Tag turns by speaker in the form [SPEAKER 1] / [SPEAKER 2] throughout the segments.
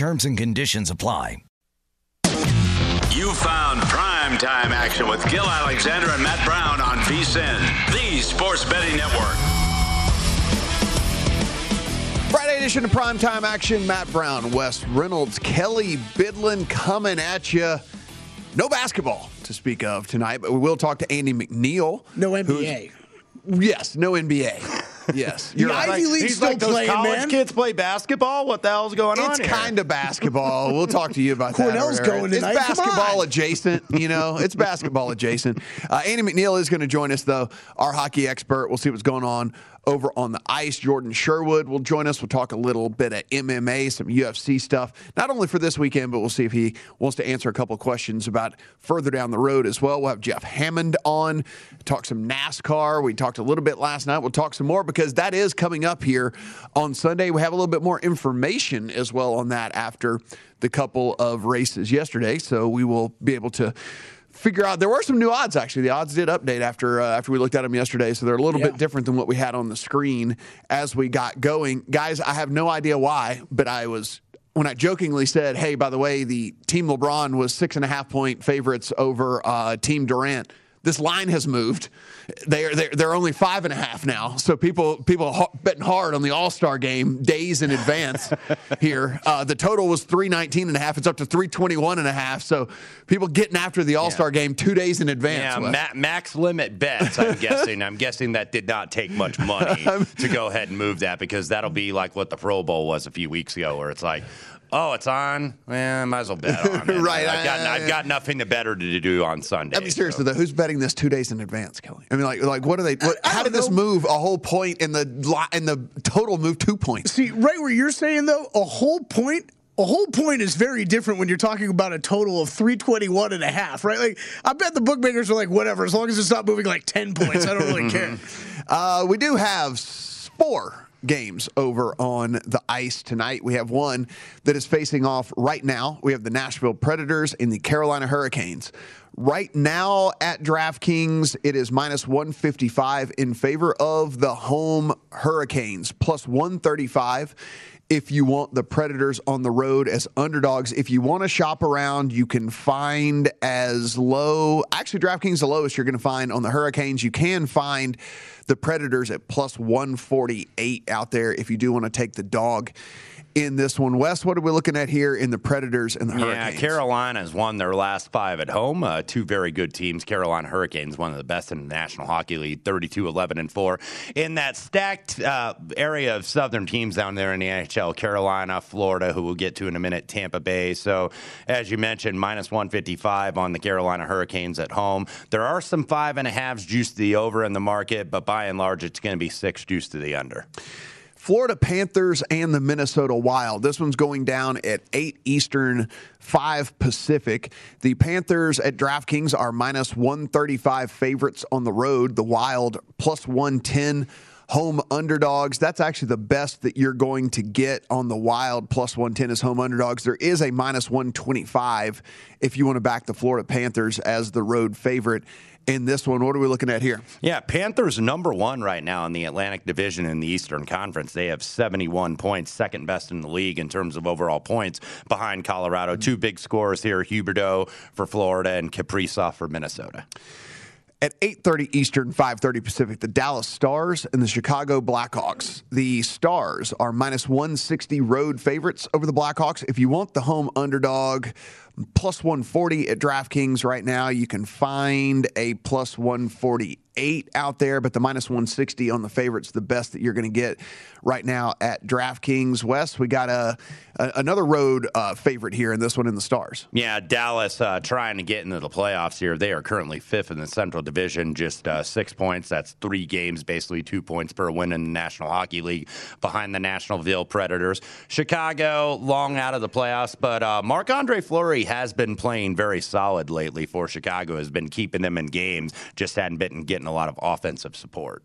[SPEAKER 1] Terms and conditions apply.
[SPEAKER 2] You found prime time action with Gill Alexander and Matt Brown on VSIN, the sports betting network.
[SPEAKER 3] Friday edition of prime time action. Matt Brown, Wes Reynolds, Kelly Bidlin coming at you. No basketball to speak of tonight, but we will talk to Andy McNeil.
[SPEAKER 4] No NBA.
[SPEAKER 3] Yes, no NBA. Yes,
[SPEAKER 4] the Ivy League
[SPEAKER 5] He's
[SPEAKER 4] still
[SPEAKER 5] like those
[SPEAKER 4] playing,
[SPEAKER 5] college
[SPEAKER 4] man.
[SPEAKER 5] kids play basketball. What the hell's going on
[SPEAKER 3] It's
[SPEAKER 5] here?
[SPEAKER 3] kind of basketball. We'll talk to you about
[SPEAKER 4] Cornell's
[SPEAKER 3] that. Aaron.
[SPEAKER 4] going.
[SPEAKER 3] It's basketball adjacent. You know, it's basketball adjacent. Uh, Andy McNeil is going to join us, though, our hockey expert. We'll see what's going on over on the ice. Jordan Sherwood will join us. We'll talk a little bit of MMA, some UFC stuff, not only for this weekend, but we'll see if he wants to answer a couple of questions about further down the road as well. We'll have Jeff Hammond on, talk some NASCAR. We talked a little bit last night. We'll talk some more because that is coming up here on Sunday. We have a little bit more information as well on that after the couple of races yesterday. So we will be able to figure out there were some new odds actually the odds did update after uh, after we looked at them yesterday so they're a little
[SPEAKER 4] Yeah.
[SPEAKER 3] bit different than what we had on the screen as we got going guys i have no idea why but i was when i jokingly said hey by the way the team lebron was six and a half point favorites over uh, team durant this line has moved. They're, they're they're only five and a half now. So people people are ha- betting hard on the All Star game days in advance here. Uh, the total was 319 and a half. It's up to 321 and a half. So people getting after the All Star game two days in advance.
[SPEAKER 5] Yeah, ma- max limit bets. I'm guessing. I'm guessing that did not take much money to go ahead and move that because that'll be like what the Pro Bowl was a few weeks ago, where it's like, oh, it's on. Well, I might as well bet on it.
[SPEAKER 3] Right,
[SPEAKER 5] I've got,
[SPEAKER 3] I-
[SPEAKER 5] I've got nothing to better to do on Sunday.
[SPEAKER 3] I mean, seriously
[SPEAKER 5] so.
[SPEAKER 3] though, who's betting this two days in advance, Kelly? I mean, like, like what are they? What, how did
[SPEAKER 4] don't
[SPEAKER 3] this move a whole point point in the li- and the total move two points?
[SPEAKER 4] See, right where you're saying though, a whole point. A whole point is very different when you're talking about a total of 321 and a half, right? Like, I bet the bookmakers are like, whatever, as long as it's not moving like 10 points, I don't really care.
[SPEAKER 3] Uh, we do have s- four games over on the ice tonight. We have one that is facing off right now. We have the Nashville Predators and the Carolina Hurricanes. Right now at DraftKings, it is minus 155 in favor of the home Hurricanes, plus 135 if you want the Predators on the road as underdogs. If you want to shop around, you can find as low. Actually, DraftKings the lowest you're going to find on the Hurricanes. You can find the Predators at plus 148 out there if you do want to take the dog in this one. Wes, what are we looking at here in the Predators and the
[SPEAKER 5] Yeah,
[SPEAKER 3] Hurricanes?
[SPEAKER 5] Carolina's won their last five at home. Uh, two very good teams. Carolina Hurricanes, one of the best in the National Hockey League, 32 11 and 4. In that stacked uh, area of southern teams down there in the NHL, Carolina, Florida, who we'll get to in a minute, Tampa Bay. So, as you mentioned, minus 155 on the Carolina Hurricanes at home. There are some five and a halves juice to the over in the market, but by and large, it's going to be six juice to the under.
[SPEAKER 3] Florida Panthers and the Minnesota Wild. This one's going down at 8 Eastern, 5 Pacific. The Panthers at DraftKings are minus 135 favorites on the road. The Wild plus 110 home underdogs. That's actually the best that you're going to get on the Wild plus 110 as home underdogs. There is a minus 125 if you want to back the Florida Panthers as the road favorite in this one. What are we looking at here?
[SPEAKER 5] Yeah, Panthers number one right now in the Atlantic Division in the Eastern Conference. They have 71 points, second best in the league in terms of overall points behind Colorado. Two big scorers here, Huberdeau for Florida and Kaprizov for Minnesota.
[SPEAKER 3] At 8:30 Eastern, 5:30 Pacific, the Dallas Stars and the Chicago Blackhawks. The Stars are minus 160 road favorites over the Blackhawks. If you want the home underdog, plus 140 at DraftKings right now. You can find a plus 148 out there, but the minus 160 on the favorites, the best that you're going to get right now at DraftKings. Wes, we got a, a another road uh, favorite here, and this one in the stars.
[SPEAKER 5] Yeah, Dallas uh, trying to get into the playoffs here. They are currently fifth in the Central Division, just uh, six points. That's three games, basically two points per win in the National Hockey League, behind the Nashville Predators. Chicago, long out of the playoffs, but uh, Marc Andre Fleury has been playing very solid lately for Chicago. Has been keeping them in games, just hadn't been getting a lot of offensive support.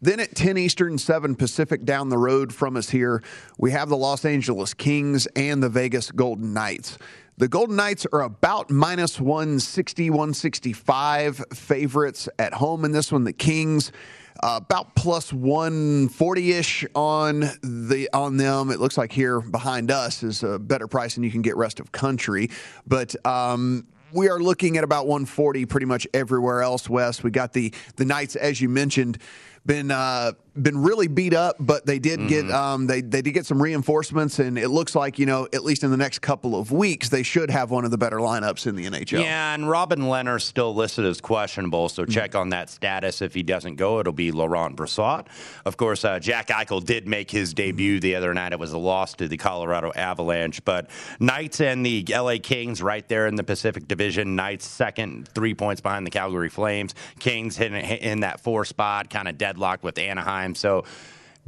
[SPEAKER 3] Then at 10 Eastern, 7 Pacific down the road from us here, we have the Los Angeles Kings and the Vegas Golden Knights. The Golden Knights are about minus 160, 165 favorites at home in this one. The Kings. Uh, about plus 140 ish on the on them. It looks like here behind us is a better price than you can get rest of country, but. Um, we are looking at about 140 pretty much everywhere else west. We got the the Knights, as you mentioned, been uh, been really beat up, but they did mm-hmm. get um, they they did get some reinforcements, and it looks like you know at least in the next couple of weeks they should have one of the better lineups in the NHL.
[SPEAKER 5] Yeah, and Robin Lehner still listed as questionable, so mm-hmm. check on that status. If he doesn't go, it'll be Laurent Brossoit. Of course, uh, Jack Eichel did make his debut the other night. It was a loss to the Colorado Avalanche, but Knights and the LA Kings right there in the Pacific Division. Knights second, three points behind the Calgary Flames. Kings hitting in that four spot, kind of deadlocked with Anaheim. So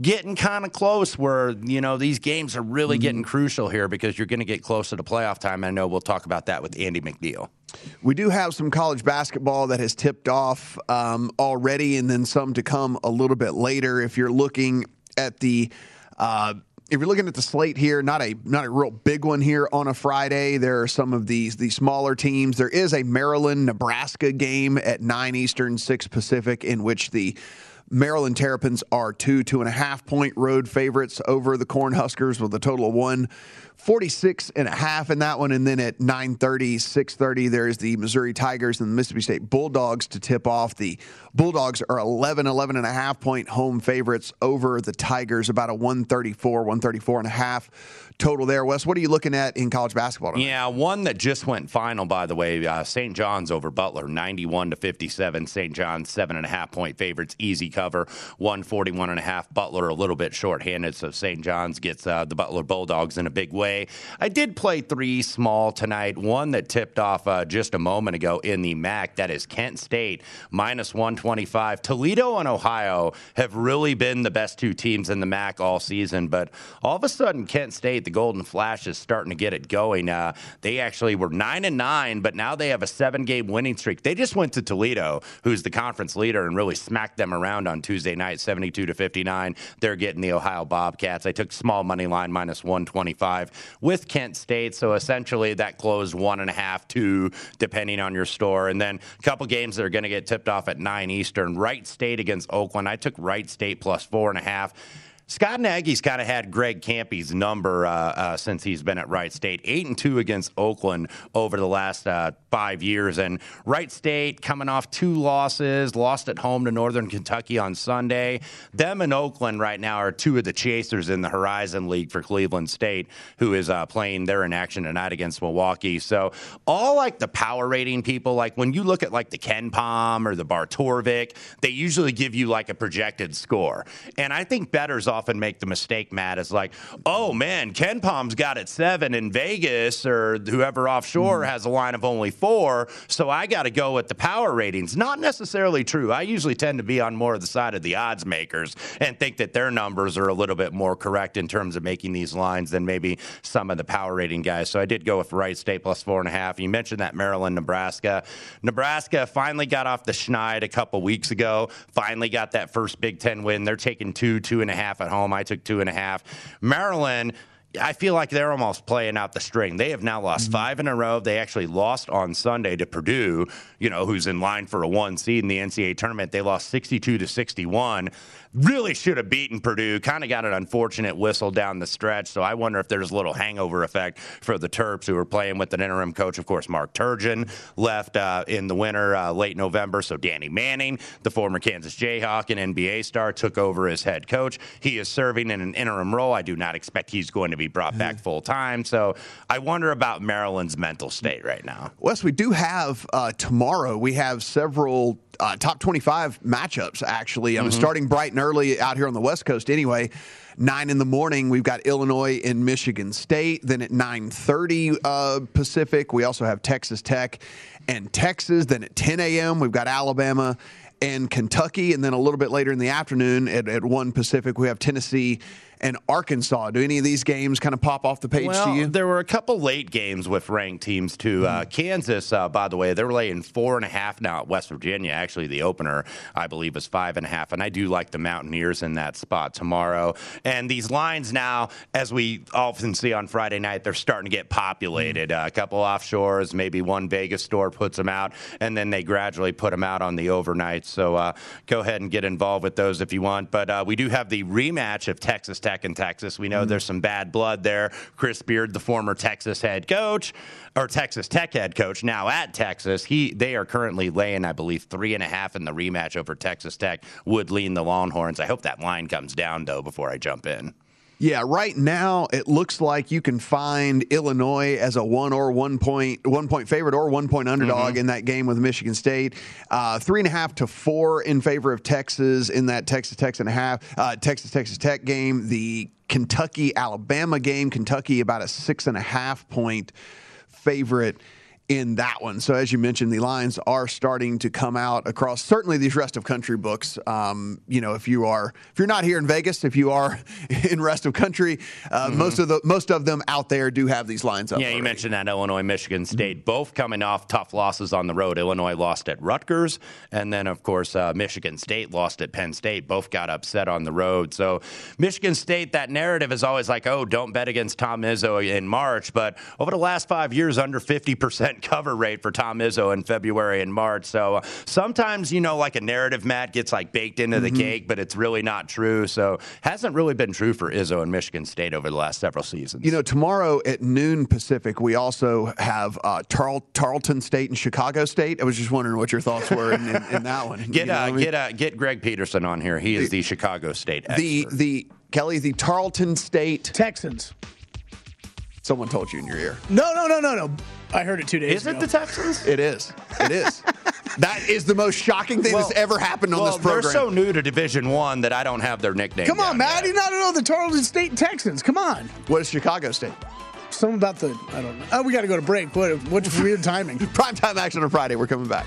[SPEAKER 5] getting kind of close where, you know, these games are really mm-hmm. getting crucial here because you're going to get closer to playoff time. I know we'll talk about that with Andy McNeil.
[SPEAKER 3] We do have some college basketball that has tipped off um, already, and then some to come a little bit later. If you're looking at the uh, if you're looking at the slate here, not a not a real big one here on a Friday. There are some of these the smaller teams. There is a Maryland Nebraska game at nine Eastern, six Pacific, in which the Maryland Terrapins are two, two and a half point road favorites over the Cornhuskers with a total of one 46 and a half in that one. And then at 930, 630, there's the Missouri Tigers and the Mississippi State Bulldogs to tip off. The Bulldogs are 11, 11 and a half point home favorites over the Tigers, about a 134, 134 and a half total there. Wes, what are you looking at in college basketball?
[SPEAKER 5] Tonight? Yeah, one that just went final, by the way. Uh, St. John's over Butler, 91 to 57. St. John's, seven and a half point favorites, easy cover, 141 and a half. Butler a little bit shorthanded, so St. John's gets uh, the Butler Bulldogs in a big way. I did play three small tonight. One that tipped off uh, just a moment ago in the MAC. That is Kent State minus 125. Toledo and Ohio have really been the best two teams in the MAC all season, but all of a sudden Kent State, the Golden Flash, is starting to get it going. Uh, they actually were nine and nine, but now they have a seven-game winning streak. They just went to Toledo, who's the conference leader, and really smacked them around on Tuesday night, 72 to 59. They're getting the Ohio Bobcats. I took small money line minus 125 with Kent State. So essentially, that closed one and a half, two, depending on your store. And then a couple games that are going to get tipped off at nine Eastern. Wright State against Oakland. I took Wright State plus four and a half. Scott Nagy's kind of had Greg Kampe's number uh, uh, since he's been at Wright State. Eight and two against Oakland over the last uh, five years, and Wright State coming off two losses, lost at home to Northern Kentucky on Sunday. Them and Oakland right now are two of the chasers in the Horizon League for Cleveland State, who is uh, playing. They're in action tonight against Milwaukee. So all like the power rating people, like when you look at like the KenPom or the Bartorvik, they usually give you like a projected score, and I think betters off often make the mistake, Matt, is like, oh man, KenPom's got it seven in Vegas or whoever offshore mm. has a line of only four, so I got to go with the power ratings. Not necessarily true. I usually tend to be on more of the side of the odds makers and think that their numbers are a little bit more correct in terms of making these lines than maybe some of the power rating guys. So I did go with Wright State plus four and a half. You mentioned that Maryland, Nebraska. Nebraska finally got off the schneid a couple weeks ago, finally got that first Big Ten win. They're taking two, two and a half at home. I took two and a half. Maryland. I feel like they're almost playing out the string. They have now lost mm-hmm. five in a row. They actually lost on Sunday to Purdue, you know, who's in line for a one seed in the NCAA tournament. They lost 62 to 61 really should have beaten Purdue. Kind of got an unfortunate whistle down the stretch. So I wonder if there's a little hangover effect for the Terps who are playing with an interim coach. Of course, Mark Turgeon left uh, in the winter, uh, late November. So Danny Manning, the former Kansas Jayhawk and NBA star, took over as head coach. He is serving in an interim role. I do not expect he's going to be brought back full time. So I wonder about Maryland's mental state right now.
[SPEAKER 3] Wes, we do have uh, tomorrow. We have several uh, top 25 matchups. Actually, I'm starting bright and early out here on the West Coast. Anyway, nine in the morning. We've got Illinois and Michigan State. Then at 9:30 uh, Pacific, we also have Texas Tech and Texas. Then at 10 a.m., we've got Alabama and Kentucky. And then a little bit later in the afternoon at, at 1 Pacific, we have Tennessee and Arkansas. Do any of these games kind of pop off the page
[SPEAKER 5] well,
[SPEAKER 3] to you?
[SPEAKER 5] There were a couple late games with ranked teams too. Uh, Kansas, uh, by the way, they're laying four and a half now at West Virginia. Actually, the opener I believe was five and a half, and I do like the Mountaineers in that spot tomorrow. And these lines now, as we often see on Friday night, they're starting to get populated. Uh, a couple offshores, maybe one Vegas store puts them out, and then they gradually put them out on the overnight. So uh, go ahead and get involved with those if you want. But uh, we do have the rematch of Texas Tech and Texas. We know mm-hmm. there's some bad blood there. Chris Beard, the former Texas head coach, or Texas Tech head coach, now at Texas, he they are currently laying, I believe, three and a half in the rematch over Texas Tech. Would lean the Longhorns. I hope that line comes down though before I jump in.
[SPEAKER 3] Yeah, right now it looks like you can find Illinois as a one or one point one point favorite or one point underdog in that game with Michigan State. Uh, three and a half to four in favor of Texas in that Texas Texas and a half uh, Texas Texas Tech game. The Kentucky Alabama game. Kentucky about a six and a half point favorite in that one. So as you mentioned, the lines are starting to come out across certainly these rest of country books. Um, you know, if you are if you're not here in Vegas, if you are in rest of country, uh, most of the most of them out there do have these lines up.
[SPEAKER 5] Yeah, you mentioned that Illinois, Michigan State, both coming off tough losses on the road. Illinois lost at Rutgers, and then of course uh, Michigan State lost at Penn State. Both got upset on the road. So Michigan State, that narrative is always like, oh, don't bet against Tom Izzo in March. But over the last five years, under 50% cover rate for Tom Izzo in February and March. So uh, sometimes you know, like a narrative, Matt gets like baked into the cake, but it's really not true. So hasn't really been true for Izzo and Michigan State over the last several seasons.
[SPEAKER 3] You know, tomorrow at noon Pacific, we also have uh, Tarl- Tarleton State and Chicago State. I was just wondering what your thoughts were in, in, in that one.
[SPEAKER 5] Get
[SPEAKER 3] You know
[SPEAKER 5] uh,
[SPEAKER 3] I mean?
[SPEAKER 5] get uh, get Greg Peterson on here. He is the Chicago State
[SPEAKER 3] the the Kelly the Tarleton State.
[SPEAKER 4] Texans.
[SPEAKER 3] Someone told you in your ear.
[SPEAKER 4] No, no, no, no, no. I heard it two days
[SPEAKER 5] is
[SPEAKER 4] ago.
[SPEAKER 5] it the Texans?
[SPEAKER 3] It is. It is. that is the most shocking thing that's ever happened on
[SPEAKER 5] well,
[SPEAKER 3] this program.
[SPEAKER 5] they're so new to Division One that I don't have their nickname.
[SPEAKER 4] Come on,
[SPEAKER 5] down
[SPEAKER 4] Matt.
[SPEAKER 5] yet.
[SPEAKER 4] You not know the Tarleton State Texans. Come on.
[SPEAKER 3] what is Chicago State?
[SPEAKER 4] Something about the I don't know. Oh, we got to go to break. What what's weird timing?
[SPEAKER 3] Prime time action on Friday. We're coming back.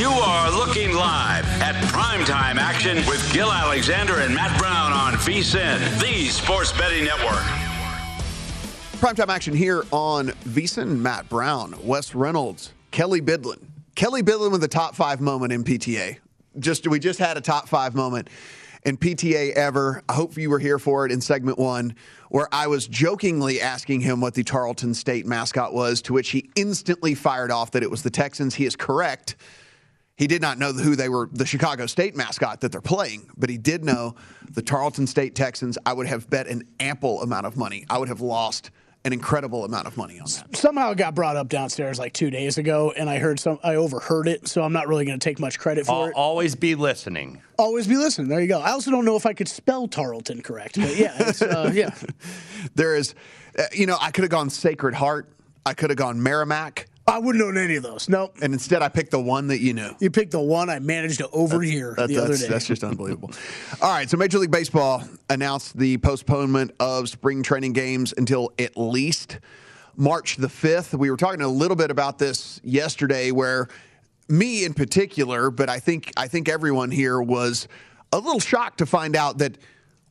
[SPEAKER 2] You are looking live at primetime action with Gill Alexander and Matt Brown on VSIN, the Sports Betting Network.
[SPEAKER 3] Primetime action here on VSIN. Matt Brown, Wes Reynolds, Kelly Bidlin. Kelly Bidlin with the top five moment in PTA. Just we just had a top five moment in PTA ever. I hope you were here for it in segment one, where I was jokingly asking him what the Tarleton State mascot was, to which he instantly fired off that it was the Texans. He is correct. He did not know who they were, the Chicago State mascot that they're playing, but he did know the Tarleton State Texans. I would have bet an ample amount of money. I would have lost an incredible amount of money on that.
[SPEAKER 4] Somehow it got brought up downstairs like two days ago, and I heard some. I overheard it, so I'm not really going to take much credit for
[SPEAKER 5] Al-
[SPEAKER 4] it.
[SPEAKER 5] always be listening.
[SPEAKER 4] Always be listening. There you go. I also don't know if I could spell Tarleton correct, but yeah, it's, uh, yeah.
[SPEAKER 3] There is, uh, you know, I could have gone Sacred Heart. I could have gone Merrimack.
[SPEAKER 4] I wouldn't known any of those. Nope.
[SPEAKER 3] And instead, I picked the one that you knew.
[SPEAKER 4] You picked the one I managed to overhear
[SPEAKER 3] That-
[SPEAKER 4] the other
[SPEAKER 3] that's,
[SPEAKER 4] day.
[SPEAKER 3] that's just unbelievable. All right, so Major League Baseball announced the postponement of spring training games until at least March the 5th. We were talking a little bit about this yesterday where me in particular, but I think I think everyone here was a little shocked to find out that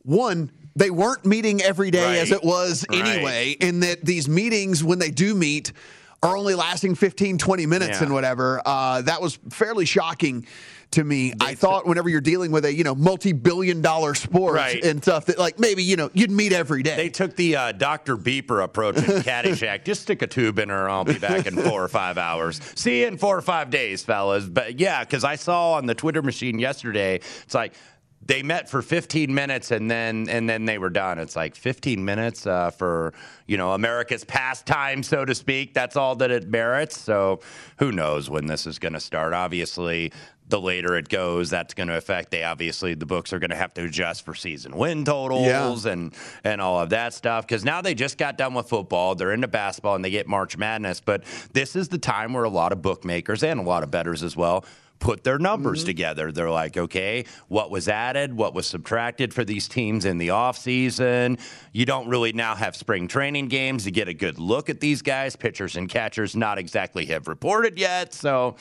[SPEAKER 3] one they weren't meeting every day as it was
[SPEAKER 5] Right.
[SPEAKER 3] anyway, and that these meetings when they do meet are only lasting 15 20 minutes
[SPEAKER 5] Yeah.
[SPEAKER 3] and whatever. Uh, that was fairly shocking to me. I thought whenever you're dealing with a you know multi-billion dollar sport
[SPEAKER 5] Right.
[SPEAKER 3] and stuff that like maybe you know you'd meet every day.
[SPEAKER 5] They took the uh, Dr. Beeper approach in Caddyshack. Just stick a tube in her. I'll be back in four or five hours. See you in four or five days, fellas. But yeah, because I saw on the Twitter machine yesterday, it's like they met for 15 minutes and then and then they were done. It's like 15 minutes uh, for you know America's pastime, so to speak. That's all that it merits. So who knows when this is going to start? Obviously. The later it goes, that's going to affect. They obviously the books are going to have to adjust for season win totals and and all of that stuff because now they just got done with football. They're into basketball and they get March Madness. But this is the time where a lot of bookmakers and a lot of bettors as well put their numbers mm-hmm. together. They're like, okay, what was added, what was subtracted for these teams in the offseason? You don't really now have spring training games to get a good look at these guys. Pitchers and catchers not exactly have reported yet. So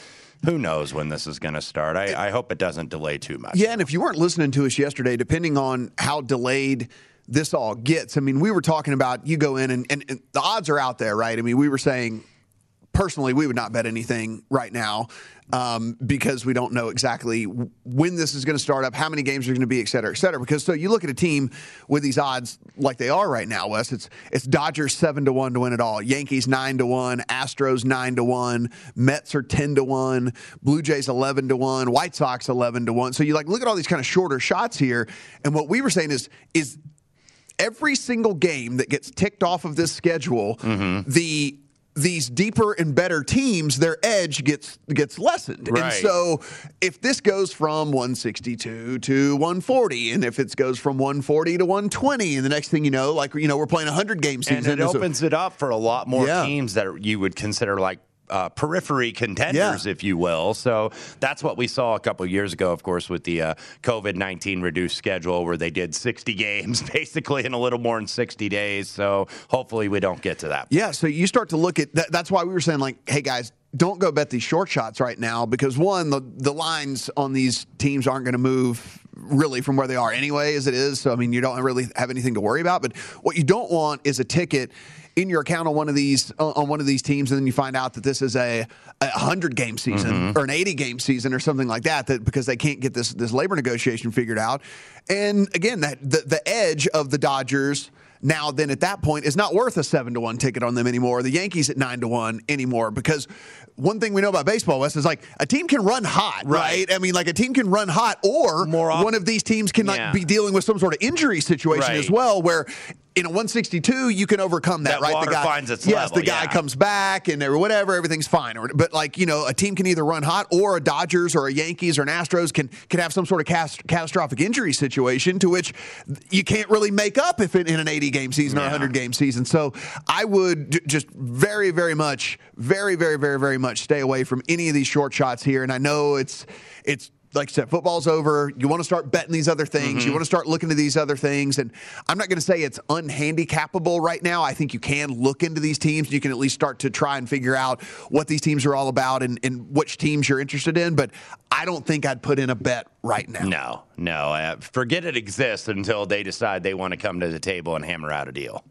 [SPEAKER 5] who knows when this is going to start? I, I hope it doesn't delay too much.
[SPEAKER 3] Yeah, and if you weren't listening to us yesterday, depending on how delayed this all gets, I mean, we were talking about you go in and, and, and the odds are out there, right? I mean, we were saying personally we would not bet anything right now um, because we don't know exactly when this is going to start up, how many games are going to be, et cetera, et cetera. Because so you look at a team with these odds like they are right now, Wes. It's it's Dodgers seven to one to win it all, Yankees nine to one, Astros nine to one, Mets are ten to one, Blue Jays eleven to one, White Sox eleven to one. So you like look at all these kind of shorter shots here, and what we were saying is is every single game that gets ticked off of this schedule,
[SPEAKER 5] Mm-hmm.
[SPEAKER 3] the these deeper and better teams, their edge gets gets lessened. And so if this goes from 162 to 140, and if it goes from 140 to 120, and the next thing you know, like you know, we're playing a hundred game season.
[SPEAKER 5] And it
[SPEAKER 3] so-
[SPEAKER 5] opens it up for a lot more
[SPEAKER 3] Yeah.
[SPEAKER 5] teams that you would consider like uh, periphery contenders,
[SPEAKER 3] Yeah.
[SPEAKER 5] if you will. So that's what we saw a couple years ago, of course, with the uh, COVID 19 reduced schedule where they did 60 games basically in a little more than 60 days. So hopefully we don't get to that.
[SPEAKER 3] Yeah, so you start to look at that. That's why we were saying, like, hey guys, don't go bet these short shots right now because one, the the lines on these teams aren't going to move really from where they are anyway, as it is. So I mean, you don't really have anything to worry about. But what you don't want is a ticket in your account on one of these on one of these teams, and then you find out that this is a, a hundred game season mm-hmm. or an eighty game season or something like that. That because they can't get this this labor negotiation figured out. And again, that the, the edge of the Dodgers now then at that point is not worth a seven to one ticket on them anymore. The Yankees at nine to one anymore because one thing we know about baseball, Wes, is like a team can run hot, right?
[SPEAKER 5] Right.
[SPEAKER 3] I mean, like a team can run hot, or
[SPEAKER 5] More often-
[SPEAKER 3] one of these teams can like be dealing with some sort of injury situation
[SPEAKER 5] Right.
[SPEAKER 3] as well, where in a 162 you can overcome that,
[SPEAKER 5] That
[SPEAKER 3] right? the guy
[SPEAKER 5] finds its
[SPEAKER 3] yes,
[SPEAKER 5] level,
[SPEAKER 3] the guy
[SPEAKER 5] yeah.
[SPEAKER 3] comes back and whatever, everything's fine. Or, but like you know, a team can either run hot, or a Dodgers or a Yankees or an Astros can can have some sort of cas- catastrophic injury situation to which you can't really make up if it, in an 80 game season or a 100 game season. So I would just very, very much, very, very, very, very much stay away from any of these short shots here. And I know it's it's like I said, football's over. You want to start betting these other things. You want to start looking to these other things. And I'm not going to say it's unhandicappable right now. I think you can look into these teams. You can at least start to try and figure out what these teams are all about and, and which teams you're interested in. But I don't think I'd put in a bet right now.
[SPEAKER 5] No, no. Uh, forget it exists until they decide they want to come to the table and hammer out a deal.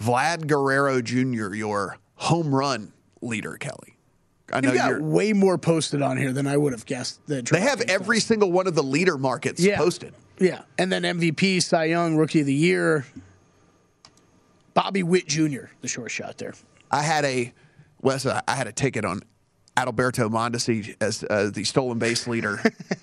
[SPEAKER 3] Vlad Guerrero Jr., your home run leader, Kelly. I know
[SPEAKER 4] You've got
[SPEAKER 3] you're.
[SPEAKER 4] way more posted on here than I would have guessed. That
[SPEAKER 3] They have every single one of the leader markets
[SPEAKER 4] Yeah.
[SPEAKER 3] posted.
[SPEAKER 4] Yeah, and then MVP, Cy Young, Rookie of the Year, Bobby Witt Jr., the short shot there.
[SPEAKER 3] I had a Wes. I had a ticket on Adalberto Mondesi as uh, the stolen base leader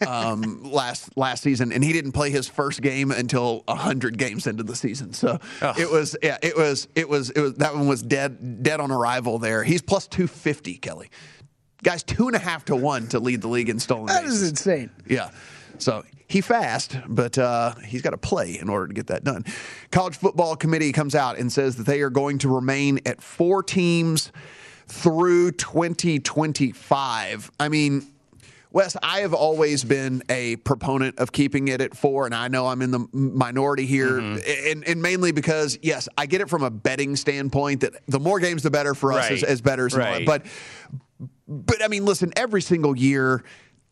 [SPEAKER 3] um, last last season, and he didn't play his first game until hundred games into the season. So it was yeah, it was it was it was that one was dead dead on arrival there. He's plus two fifty, Kelly. Guys, two and a half to one to lead the league in stolen
[SPEAKER 4] That
[SPEAKER 3] bases.
[SPEAKER 4] is insane.
[SPEAKER 3] Yeah. So he fast, but uh, he's got to play in order to get that done. College Football Committee comes out and says that they are going to remain at four teams through 2025. I mean, Wes, I have always been a proponent of keeping it at four, and I know I'm in the minority here, mm-hmm. and, and mainly because, yes, I get it from a betting standpoint that the more games, the better for us
[SPEAKER 5] Right.
[SPEAKER 3] as, as bettors. and all that.
[SPEAKER 5] Right.
[SPEAKER 3] But but I mean, listen, every single year,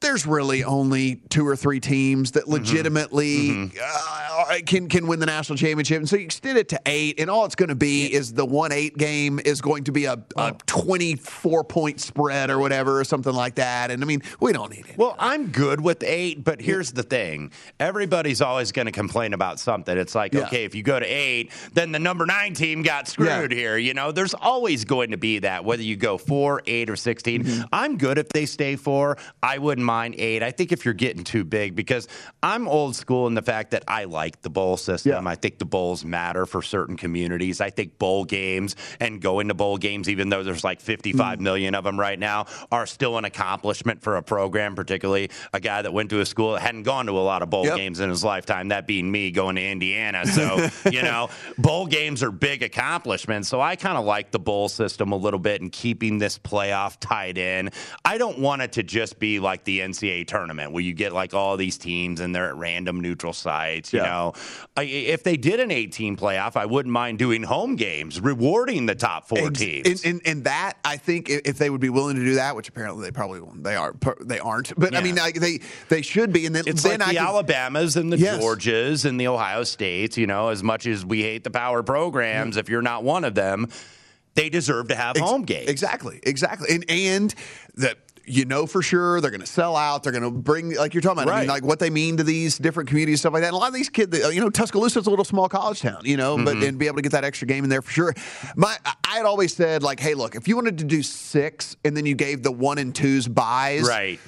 [SPEAKER 3] there's really only two or three teams that legitimately Uh, can can win the national championship, and so you extend it to eight, and all it's going to be is the one eight game is going to be a, a 24 point spread or whatever, or something like that. And I mean, we don't need it.
[SPEAKER 5] Well, I'm good with eight, but here's the thing. Everybody's always going to complain about something. It's like,
[SPEAKER 3] Yeah.
[SPEAKER 5] okay, if you go to eight, then the number nine team got screwed
[SPEAKER 3] Yeah.
[SPEAKER 5] here. You know, there's always going to be that, whether you go four, eight, or 16.
[SPEAKER 3] Mm-hmm.
[SPEAKER 5] I'm good if they stay four. I wouldn't mind eight. I think if you're getting too big, because I'm old school in the fact that I like the bowl system.
[SPEAKER 3] Yeah.
[SPEAKER 5] I think the bowls matter for certain communities. I think bowl games and going to bowl games, even though there's like 55
[SPEAKER 3] Mm.
[SPEAKER 5] million of them right now, are still an accomplishment for a program, particularly a guy that went to a school that hadn't gone to a lot of bowl
[SPEAKER 3] Yep.
[SPEAKER 5] games in his lifetime, that being me going to Indiana. So, you know, bowl games are big accomplishments. So I kind of like the bowl system a little bit and keeping this playoff tied in. I don't want it to just be like the NCAA tournament where you get like all these teams and they're at random neutral sites, you
[SPEAKER 3] Yeah.
[SPEAKER 5] know. I, if they did an 18 playoff, I wouldn't mind doing home games, rewarding the top four
[SPEAKER 3] Ex-
[SPEAKER 5] teams.
[SPEAKER 3] And, and, and that I think if they would be willing to do that, which apparently they probably won't, they are they aren't. But I mean, like, they they should be. And then
[SPEAKER 5] It's
[SPEAKER 3] then
[SPEAKER 5] like
[SPEAKER 3] I
[SPEAKER 5] the
[SPEAKER 3] can-
[SPEAKER 5] Alabamas and the
[SPEAKER 3] Yes.
[SPEAKER 5] Georgias and the Ohio States. You know, as much as we hate the power programs, if you're not one of them, they deserve to have home games.
[SPEAKER 3] Exactly, exactly. And and that you know for sure they're going to sell out. They're going to bring like you're talking about. I mean, like what they mean to these different communities, stuff like that. And a lot of these kids, you know, Tuscaloosa's a little small college town, you know,
[SPEAKER 5] Mm-hmm.
[SPEAKER 3] but and be able to get that extra game in there for sure. My I had always said like, hey, look, if you wanted to do six and then you gave the one and twos buys,
[SPEAKER 5] Right.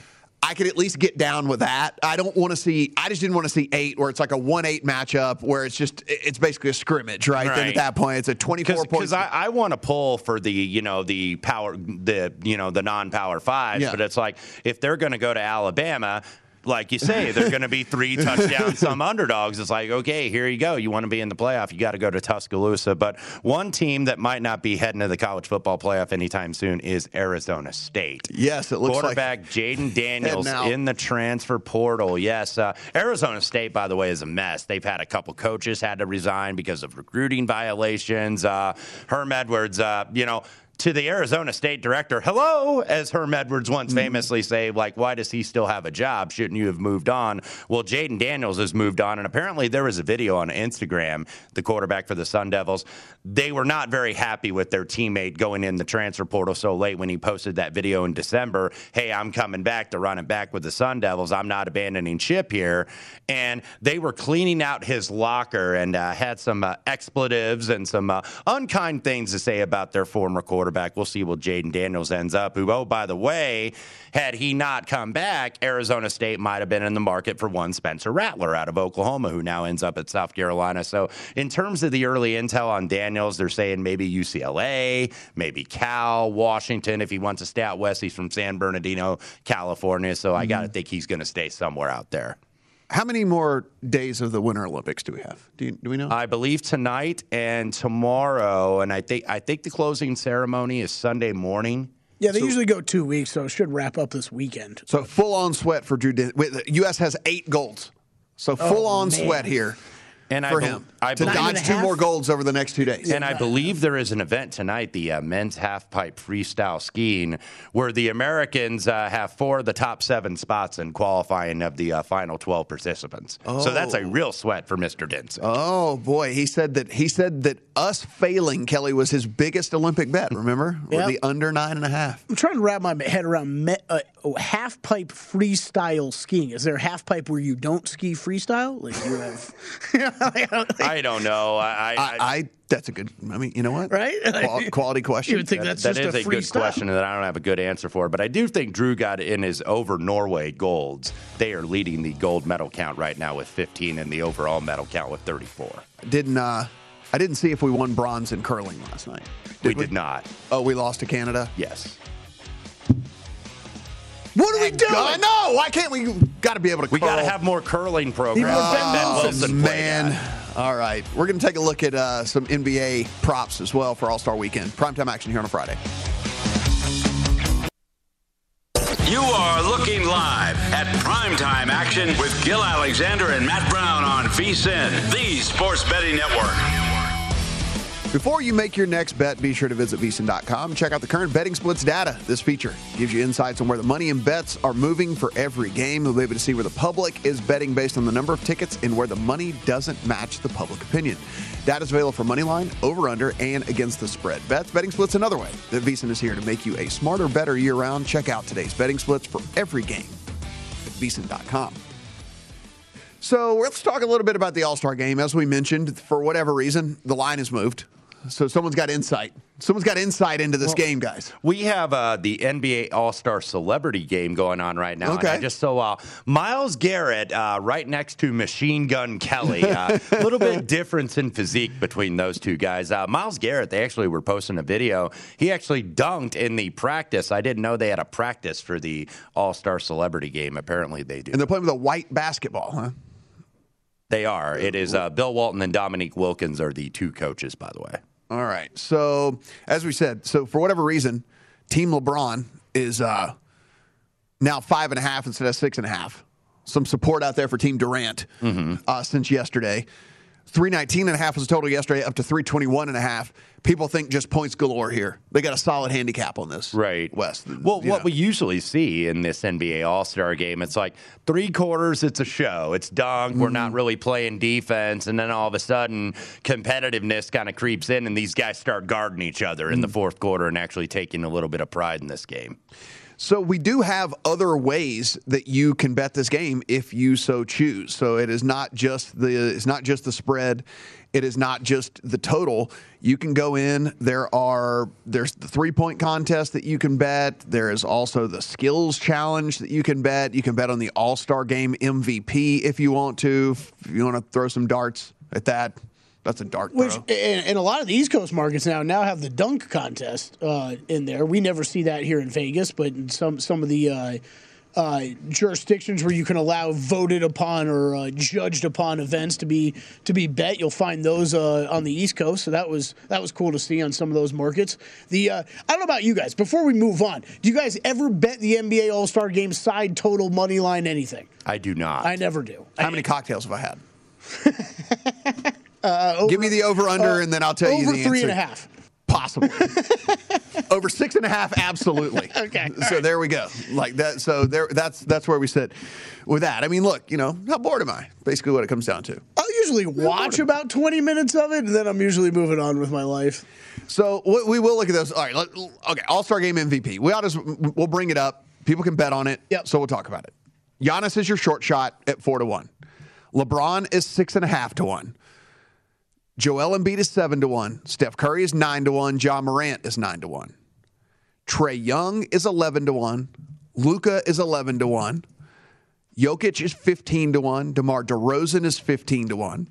[SPEAKER 3] I could at least get down with that. I don't want to see. I just didn't want to see eight, where it's like a one-eight matchup, where it's just it's basically a scrimmage, right? Then at that point, it's a twenty-four point.
[SPEAKER 5] because I, I want to pull for the you know the power the you know the non-power fives,
[SPEAKER 3] Yeah.
[SPEAKER 5] but it's like if they're going to go to Alabama. Like you say, they're going to be three touchdowns, some underdogs. It's like, okay, here you go. You want to be in the playoff, you got to go to Tuscaloosa. But one team that might not be heading to the college football playoff anytime soon is Arizona State.
[SPEAKER 3] Yes, it looks like-
[SPEAKER 5] quarterback Jayden Daniels in the transfer portal. Yes, uh, Arizona State, by the way, is a mess. They've had a couple coaches had to resign because of recruiting violations. Uh, Herm Edwards, uh, you know. To the Arizona State director, hello, as Herm Edwards once
[SPEAKER 3] Mm-hmm.
[SPEAKER 5] famously say, like, why does he still have a job? Shouldn't you have moved on? Well, Jayden Daniels has moved on, and apparently there was a video on Instagram, the quarterback for the Sun Devils. They were not very happy with their teammate going in the transfer portal so late when he posted that video in December. Hey, I'm coming back to run it back with the Sun Devils. I'm not abandoning ship here. And they were cleaning out his locker and uh, had some uh, expletives and some uh, unkind things to say about their former quarterback. We'll see what Jayden Daniels ends up. Who, oh, by the way, had he not come back, Arizona State might have been in the market for one Spencer Rattler out of Oklahoma, who now ends up at South Carolina. So, in terms of the early intel on Daniels, they're saying maybe UCLA, maybe Cal, Washington. If he wants to stay out west, he's from San Bernardino, California. So, I got to mm-hmm. think he's going to stay somewhere out there.
[SPEAKER 3] How many more days of the Winter Olympics do we have? Do, you, do we know?
[SPEAKER 5] I believe tonight and tomorrow, and I think I think the closing ceremony is Sunday morning.
[SPEAKER 4] Yeah, they usually go two weeks, so it should wrap up this weekend.
[SPEAKER 3] so full on sweat for Drew. Den- wait, the U.S. has eight golds. So oh, full on
[SPEAKER 4] man.
[SPEAKER 3] sweat here.
[SPEAKER 5] And I
[SPEAKER 3] for him
[SPEAKER 5] I
[SPEAKER 3] to
[SPEAKER 5] believe-
[SPEAKER 3] dodge
[SPEAKER 4] Nine and a
[SPEAKER 3] two
[SPEAKER 4] half?
[SPEAKER 3] more golds over the next two days.
[SPEAKER 5] And I believe there is an event tonight, the uh, men's half pipe freestyle skiing, where the Americans uh, have four of the top seven spots in qualifying of the uh, final 12 participants. So that's a real sweat for Mr. Dinson.
[SPEAKER 3] Oh boy, he said that he said that us failing Kelly was his biggest Olympic bet. Remember, Or
[SPEAKER 4] Yep.
[SPEAKER 3] the under nine and a half.
[SPEAKER 4] I'm trying to wrap my head around me, uh, oh, half pipe freestyle skiing. Is there a half pipe where you don't ski freestyle? Like you have,
[SPEAKER 5] I don't know. I, I,
[SPEAKER 3] I, I that's a good. I mean, you know what?
[SPEAKER 4] right?
[SPEAKER 3] Qual- quality question.
[SPEAKER 4] You would think that's
[SPEAKER 5] that
[SPEAKER 4] just
[SPEAKER 5] is
[SPEAKER 4] a,
[SPEAKER 5] a, good
[SPEAKER 4] freestyle.
[SPEAKER 5] question that I don't have a good answer for. But I do think Drew got in his over Norway golds. They are leading the gold medal count right now with 15 and the overall medal count with 34.
[SPEAKER 3] didn't uh, I didn't see if we won bronze in curling last night.
[SPEAKER 5] we did not.
[SPEAKER 3] Oh, we lost to Canada.
[SPEAKER 5] Yes.
[SPEAKER 4] What are we doing?
[SPEAKER 3] God, no, why can't we? Got to be able to.
[SPEAKER 5] We got to have more curling programs.
[SPEAKER 4] Even
[SPEAKER 5] like
[SPEAKER 4] Ben
[SPEAKER 5] Ben
[SPEAKER 4] Wilson.
[SPEAKER 5] Wilson played
[SPEAKER 3] man.
[SPEAKER 5] at.
[SPEAKER 3] All right, we're going to take a look at uh, some NBA props as well for All Star Weekend. Primetime action here on a Friday.
[SPEAKER 2] You are looking live at primetime action with Gill Alexander and Matt Brown on VSIN, the Sports Betting Network.
[SPEAKER 3] Before you make your next bet, be sure to visit VSiN.com check out the current betting splits data. This feature gives you insights on where the money and bets are moving for every game. You'll be able to see where the public is betting based on the number of tickets and where the money doesn't match the public opinion. Data is available for money line, over under, and against the spread. Bets, betting splits another way. The VSiN is here to make you a smarter, better year round. Check out today's betting splits for every game at VSiN.com. So let's talk a little bit about the All Star game. As we mentioned, for whatever reason, the line has moved. So someone's got insight. Someone's got insight into this game, guys.
[SPEAKER 5] We have uh, the NBA All Star Celebrity Game going on right now.
[SPEAKER 3] Okay.
[SPEAKER 5] Just saw uh, Myles Garrett uh, right next to Machine Gun Kelly. A little bit difference in physique between those two guys. Uh, Myles Garrett, they actually were posting a video. He actually dunked in the practice. I didn't know they had a practice for the All Star Celebrity Game. Apparently they do.
[SPEAKER 3] And they're playing with a white basketball, huh?
[SPEAKER 5] They are. It is uh, Bill Walton and Dominique Wilkins are the two coaches, by the way.
[SPEAKER 3] All right. So as we said, so for whatever reason, Team LeBron is uh, now five and a half instead of six and a half. Some support out there for Team Durant uh, since yesterday. 319 and a half was the total yesterday, up to 321 and a half. People think just points galore here. They got a solid handicap on this.
[SPEAKER 5] Right.
[SPEAKER 3] Wes.
[SPEAKER 5] Well, what
[SPEAKER 3] know.
[SPEAKER 5] we usually see in this NBA All Star game, it's like three quarters, it's a show. It's dunk. We're
[SPEAKER 3] Mm-hmm.
[SPEAKER 5] not really playing defense. And then all of a sudden, competitiveness kind of creeps in, and these guys start guarding each other in the
[SPEAKER 3] Mm.
[SPEAKER 5] fourth quarter and actually taking a little bit of pride in this game.
[SPEAKER 3] So we do have other ways that you can bet this game if you so choose. So it is not just the it's not just the spread. It is not just the total. You can go in. There are there's the three point contest that you can bet. There is also the skills challenge that you can bet. You can bet on the All Star Game MVP if you want to. If you want to throw some darts at that, that's a dark
[SPEAKER 4] Which
[SPEAKER 3] throw.
[SPEAKER 4] and, and a lot of the East Coast markets now now have the dunk contest uh, in there. We never see that here in Vegas, but in some some of the uh, uh, jurisdictions where you can allow voted upon or uh, judged upon events to be to be bet, you'll find those uh, on the East Coast. So that was that was cool to see on some of those markets. The uh, I don't know about you guys. Before we move on, do you guys ever bet the NBA All Star Game side total money line anything?
[SPEAKER 5] I do not.
[SPEAKER 4] I never do.
[SPEAKER 3] How many cocktails have I had? Give me the over under, and then I'll tell you
[SPEAKER 4] Uh,
[SPEAKER 3] the answer.
[SPEAKER 4] and a half.
[SPEAKER 3] Possibly. Over six and a half, absolutely.
[SPEAKER 4] Okay,
[SPEAKER 3] So
[SPEAKER 4] right.
[SPEAKER 3] there we go. Like that. So there. That's that's where we sit with that. I mean, look. You know, how bored am I? Basically, what it comes down to.
[SPEAKER 4] I'll usually watch about 20 minutes of it, and then I'm usually moving on with my life.
[SPEAKER 3] So we, we will look at those. All right. Let, okay. All Star Game MVP. We ought to. We'll bring it up. People can bet on it.
[SPEAKER 4] Yep.
[SPEAKER 3] So we'll talk about it. Giannis is your short shot at four to one. LeBron is six and a half to one. Joel Embiid is seven to one. Steph Curry is nine to one. Ja Morant is nine to one. Trae Young is eleven to one. Luka is eleven to one. Jokic is fifteen to one. DeMar DeRozan is fifteen to one.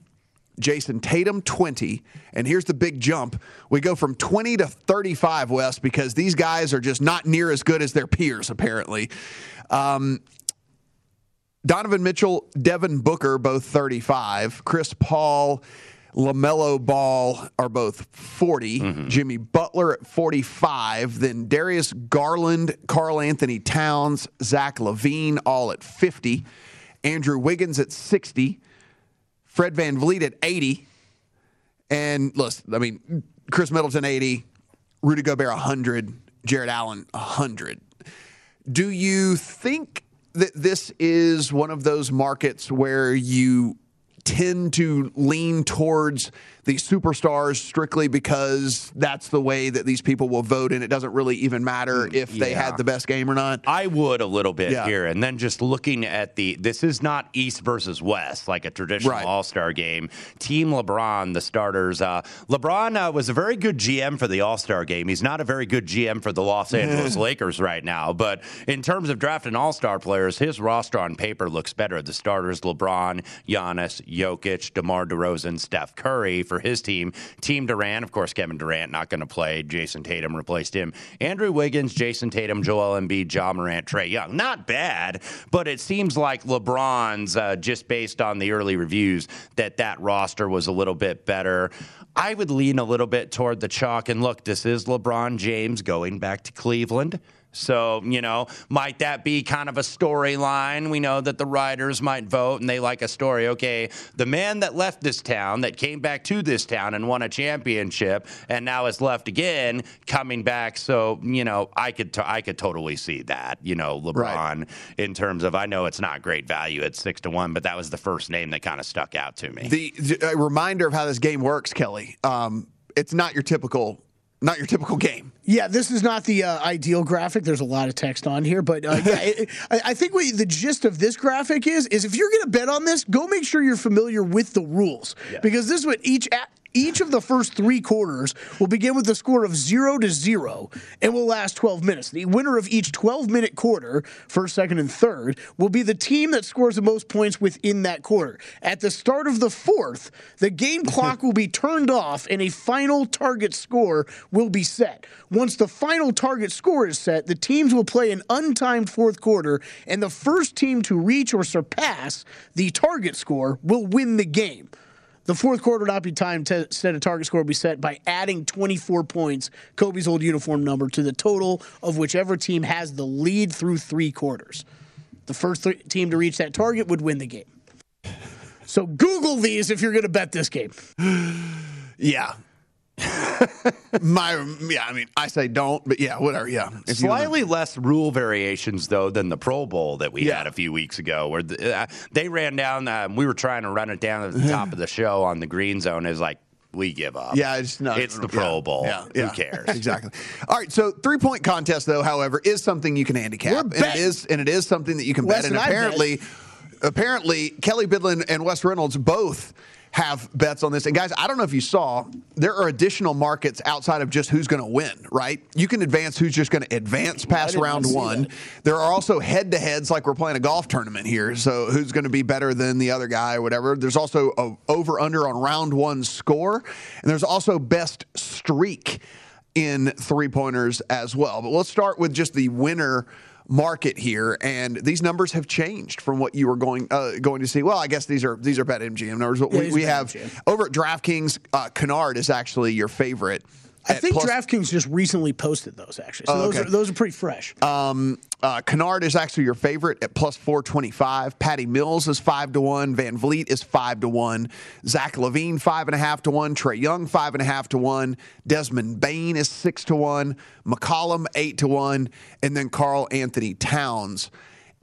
[SPEAKER 3] Jayson Tatum 20. And here's the big jump. We go from 20 to 35, Wes, because these guys are just not near as good as their peers, apparently. Um, Donovan Mitchell, Devin Booker, both 35. Chris Paul, LaMelo Ball are both 40. Mm-hmm. Jimmy Butler at 45. Then Darius Garland, Karl Anthony Towns, Zach LaVine, all at 50. Andrew Wiggins at 60. Fred VanVleet at 80. And listen, I mean, Khris Middleton 80, Rudy Gobert 100, Jarrett Allen 100. Do you think that this is one of those markets where you tend to lean towards these superstars strictly because that's the way that these people will vote, and it doesn't really even matter if they had the best game or not.
[SPEAKER 5] I would a little bit
[SPEAKER 3] Yeah.
[SPEAKER 5] here, and then just looking at the this is not East versus West like a traditional
[SPEAKER 3] Right.
[SPEAKER 5] All Star game. Team LeBron, the starters. Uh, LeBron uh, was a very good GM for the All Star game. He's not a very good GM for the Los Angeles Lakers right now, but in terms of drafting All Star players, his roster on paper looks better. The starters: LeBron, Giannis, Jokic, DeMar DeRozan, Steph Curry for his team. Team Durant, of course, Kevin Durant not going to play. Jayson Tatum replaced him. Andrew Wiggins, Jayson Tatum, Joel Embiid, Ja Morant, Trae Young. Not bad, but it seems like LeBron's uh, just based on the early reviews that that roster was a little bit better. I would lean a little bit toward the chalk. And look, this is LeBron James going back to Cleveland. So, you know, might that be kind of a storyline? We know that the writers might vote and they like a story. Okay, the man that left this town, that came back to this town and won a championship and now is left again, coming back. So, you know, I could t- I could totally see that, you know, LeBron in terms of I know it's not great value at 6 to 1, but that was the first name that kind of stuck out to me.
[SPEAKER 3] The, the a reminder of how this game works, Kelly. Um, it's not your typical, not your typical game.
[SPEAKER 4] Yeah, this is not the uh, ideal graphic. There's a lot of text on here, but uh, yeah, it, I, I think what the gist of this graphic is is if you're going to bet on this, go make sure you're familiar with the rules because this is what each. Each of the first three quarters will begin with a score of zero to zero and will last 12 minutes. The winner of each 12 minute quarter, first, second, and third, will be the team that scores the most points within that quarter. At the start of the fourth, the game clock will be turned off and a final target score will be set. Once the final target score is set, the teams will play an untimed fourth quarter, and the first team to reach or surpass the target score will win the game. The fourth quarter will not be timed. To set a target score will be set by adding 24 points, Kobe's old uniform number, to the total of whichever team has the lead through three quarters. The first th- team to reach that target would win the game. So Google these if you're going to bet this game.
[SPEAKER 3] Yeah. My yeah, I mean, I say don't, but yeah, whatever. Yeah, If you
[SPEAKER 5] Slightly less rule variations though than the Pro Bowl that we
[SPEAKER 3] Yeah.
[SPEAKER 5] had a few weeks ago, where the, uh, they ran down. Um, we were trying to run it down at the top of the show on the green zone. Is like we give up.
[SPEAKER 3] Yeah, it's not.
[SPEAKER 5] It's the
[SPEAKER 3] yeah,
[SPEAKER 5] Pro Bowl.
[SPEAKER 3] Yeah,
[SPEAKER 5] Who cares?
[SPEAKER 3] exactly. All right. So three point contest, though, however, is something you can handicap,
[SPEAKER 4] We're
[SPEAKER 3] and it
[SPEAKER 4] betting.
[SPEAKER 3] and it is something that you can
[SPEAKER 4] Wes
[SPEAKER 3] bet. And
[SPEAKER 4] and I bet.
[SPEAKER 3] apparently, apparently, Kelley Bydlon and Wes Reynolds both have bets on this. And guys, I don't know if you saw, there are additional markets outside of just who's going to win. Right? You can advance who's just going to advance past round one.
[SPEAKER 4] that.
[SPEAKER 3] There are also head to heads, like we're playing a golf tournament here. So who's going to be better than the other guy or whatever. There's also a over under on round one score, and there's also best streak in three pointers as well. But let's start with just the winner market here, and these numbers have changed from what you were going uh, going to see. Well, I guess these are these are BetMGM numbers. But
[SPEAKER 4] Yeah,
[SPEAKER 3] we, we have
[SPEAKER 4] BetMGM.
[SPEAKER 3] over at DraftKings, uh, Kennard is actually your favorite.
[SPEAKER 4] I think
[SPEAKER 3] plus-
[SPEAKER 4] DraftKings just recently posted those actually, so
[SPEAKER 3] Oh,
[SPEAKER 4] those are those are pretty fresh.
[SPEAKER 3] Um, uh, Kennard is actually your favorite at plus 425. Patty Mills is 5 to 1. VanVleet is 5 to 1. Zach LaVine, 5.5 to 1. Trae Young, 5.5 to 1. Desmond Bane is 6 to 1. McCollum, 8 to 1. And then Karl Anthony Towns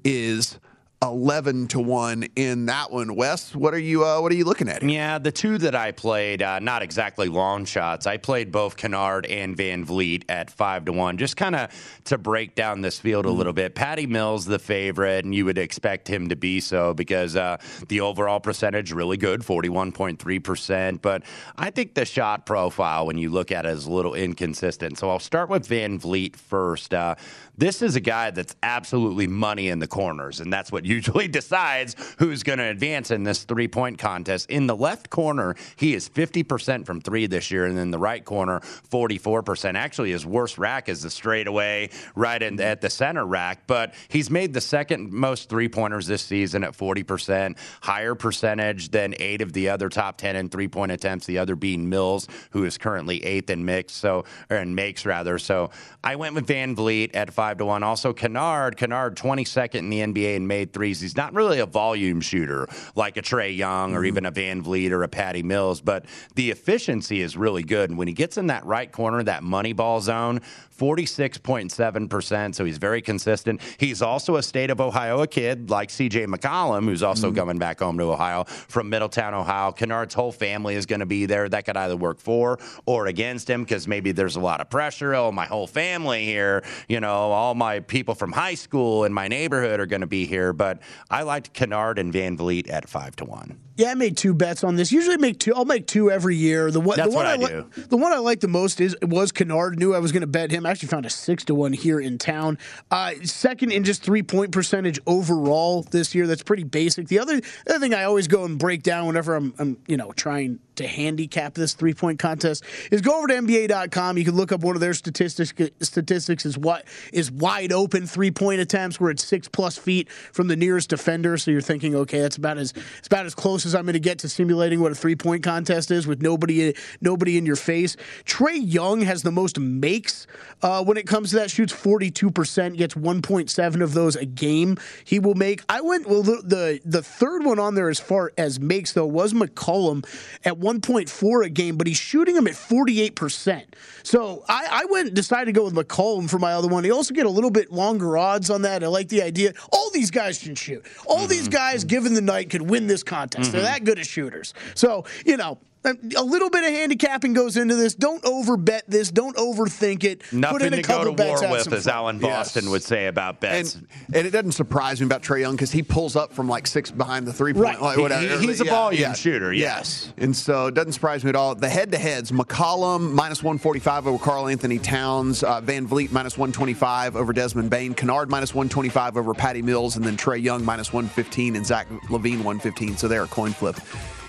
[SPEAKER 3] is 11 to 1 in that one. Wes, what are you uh, what are you looking at? here?
[SPEAKER 5] Yeah, the two that I played, uh, not exactly long shots. I played both Kennard and VanVleet at five to one, just kind of to break down this field a little bit. Patty Mills, the favorite, and you would expect him to be so because uh, the overall percentage really good, forty-one point three percent. But I think the shot profile, when you look at it, is a little inconsistent. So I'll start with VanVleet first. Uh, this is a guy that's absolutely money in the corners, and that's what usually decides who's going to advance in this three point contest. In the left corner, he is 50% from three this year, and in the right corner, 44%. Actually, his worst rack is the straightaway right in, at the center rack, but he's made the second most three pointers this season at 40%, higher percentage than eight of the other top 10 in three point attempts, the other being Mills, who is currently eighth in mix, so, or in makes rather. So I went with VanVleet at five to one. Also, Kennard, Kennard, 22nd in the NBA and made threes. He's not really a volume shooter like a Trae Young or even a VanVleet or a Patty Mills, but the efficiency is really good. And when he gets in that right corner, that money ball zone, 46.7%. So he's very consistent. He's also a state of Ohio kid like CJ McCollum, who's also
[SPEAKER 3] Mm-hmm.
[SPEAKER 5] coming back home to Ohio from Middletown, Ohio. Kennard's whole family is going to be there. That could either work for or against him because maybe there's a lot of pressure. Oh, my whole family here, you know, all my people from high school in my neighborhood are going to be here. But I liked Kennard and VanVleet at five to one.
[SPEAKER 4] Yeah, I made two bets on this. Usually, make two. I'll make two every year. The one,
[SPEAKER 5] That's
[SPEAKER 4] the one
[SPEAKER 5] I
[SPEAKER 4] li-
[SPEAKER 5] do.
[SPEAKER 4] the one I like the most is was Kennard. Knew I was going to bet him. I actually found a six to one here in town. Uh, second in just three point percentage overall this year. That's pretty basic. The other the other thing I always go and break down whenever I'm, I'm you know trying to handicap this three point contest is go over to NBA.com. You can look up one of their statistics. Statistics is what is wide open three point attempts where it's six plus feet from the nearest defender. So you're thinking, okay, that's about as it's about as close as I'm going to get to simulating what a three point contest is with nobody nobody in your face. Trae Young has the most makes uh, when it comes to that. Shoots 42 percent, gets 1.7 of those a game. He will make. I went well. The, the the third one on there as far as makes though was McCollum at 1.4 a game, but he's shooting him at 48 percent. So I, I went decided to go with McCollum for my other one. He also get a little bit longer odds on that. I like the idea. All these guys can shoot. All these guys, given the night, could win this contest. They're that good as shooters. So you know. A little bit of handicapping goes into this. Don't overbet this. Don't overthink it. Put
[SPEAKER 5] Nothing
[SPEAKER 4] in a
[SPEAKER 5] to go
[SPEAKER 4] couple
[SPEAKER 5] to
[SPEAKER 4] bets,
[SPEAKER 5] war with, as
[SPEAKER 4] fun.
[SPEAKER 5] Alan Boston
[SPEAKER 3] Yes.
[SPEAKER 5] would say about bets.
[SPEAKER 3] And, and it doesn't surprise me about Trae Young because he pulls up from like six behind the three point.
[SPEAKER 4] Right.
[SPEAKER 3] Like, whatever.
[SPEAKER 5] he- he's a volume shooter,
[SPEAKER 3] Yes. And so it doesn't surprise me at all. The head to heads McCollum minus 145 over Karl Anthony Towns, uh, VanVleet minus 125 over Desmond Bane, Kennard minus 125 over Patty Mills, and then Trae Young minus 115 and Zach LaVine 115. So they're a coin flip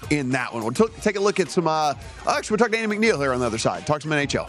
[SPEAKER 3] in that one. We'll t- take a look at some. Uh, actually, we'll talk to Andy McNeil here on the other side. Talk some NHL.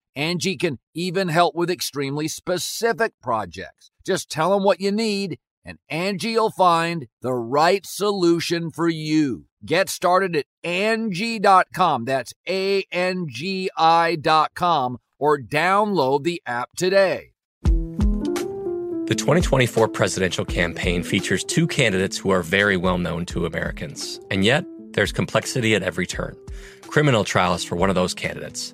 [SPEAKER 6] Angie can even help with extremely specific projects. Just tell them what you need and Angie will find the right solution for you. Get started at Angie.com. That's A-N-G-I dot com or download the app today.
[SPEAKER 7] The 2024 presidential campaign features two candidates who are very well known to Americans. And yet, there's complexity at every turn. Criminal trials for one of those candidates,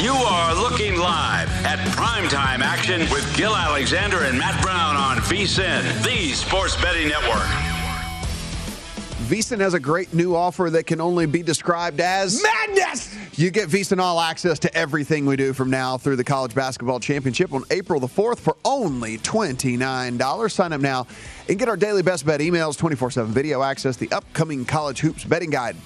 [SPEAKER 2] You are looking live at primetime action with Gill Alexander and Matt Brown on VSIN, the sports betting network.
[SPEAKER 3] VSiN has a great new offer that can only be described as
[SPEAKER 4] Madness!
[SPEAKER 3] You get VSiN All access to everything we do from now through the College Basketball Championship on April the 4th for only $29. Sign up now and get our daily best bet emails, 24 7 video access, the upcoming college hoops betting guide,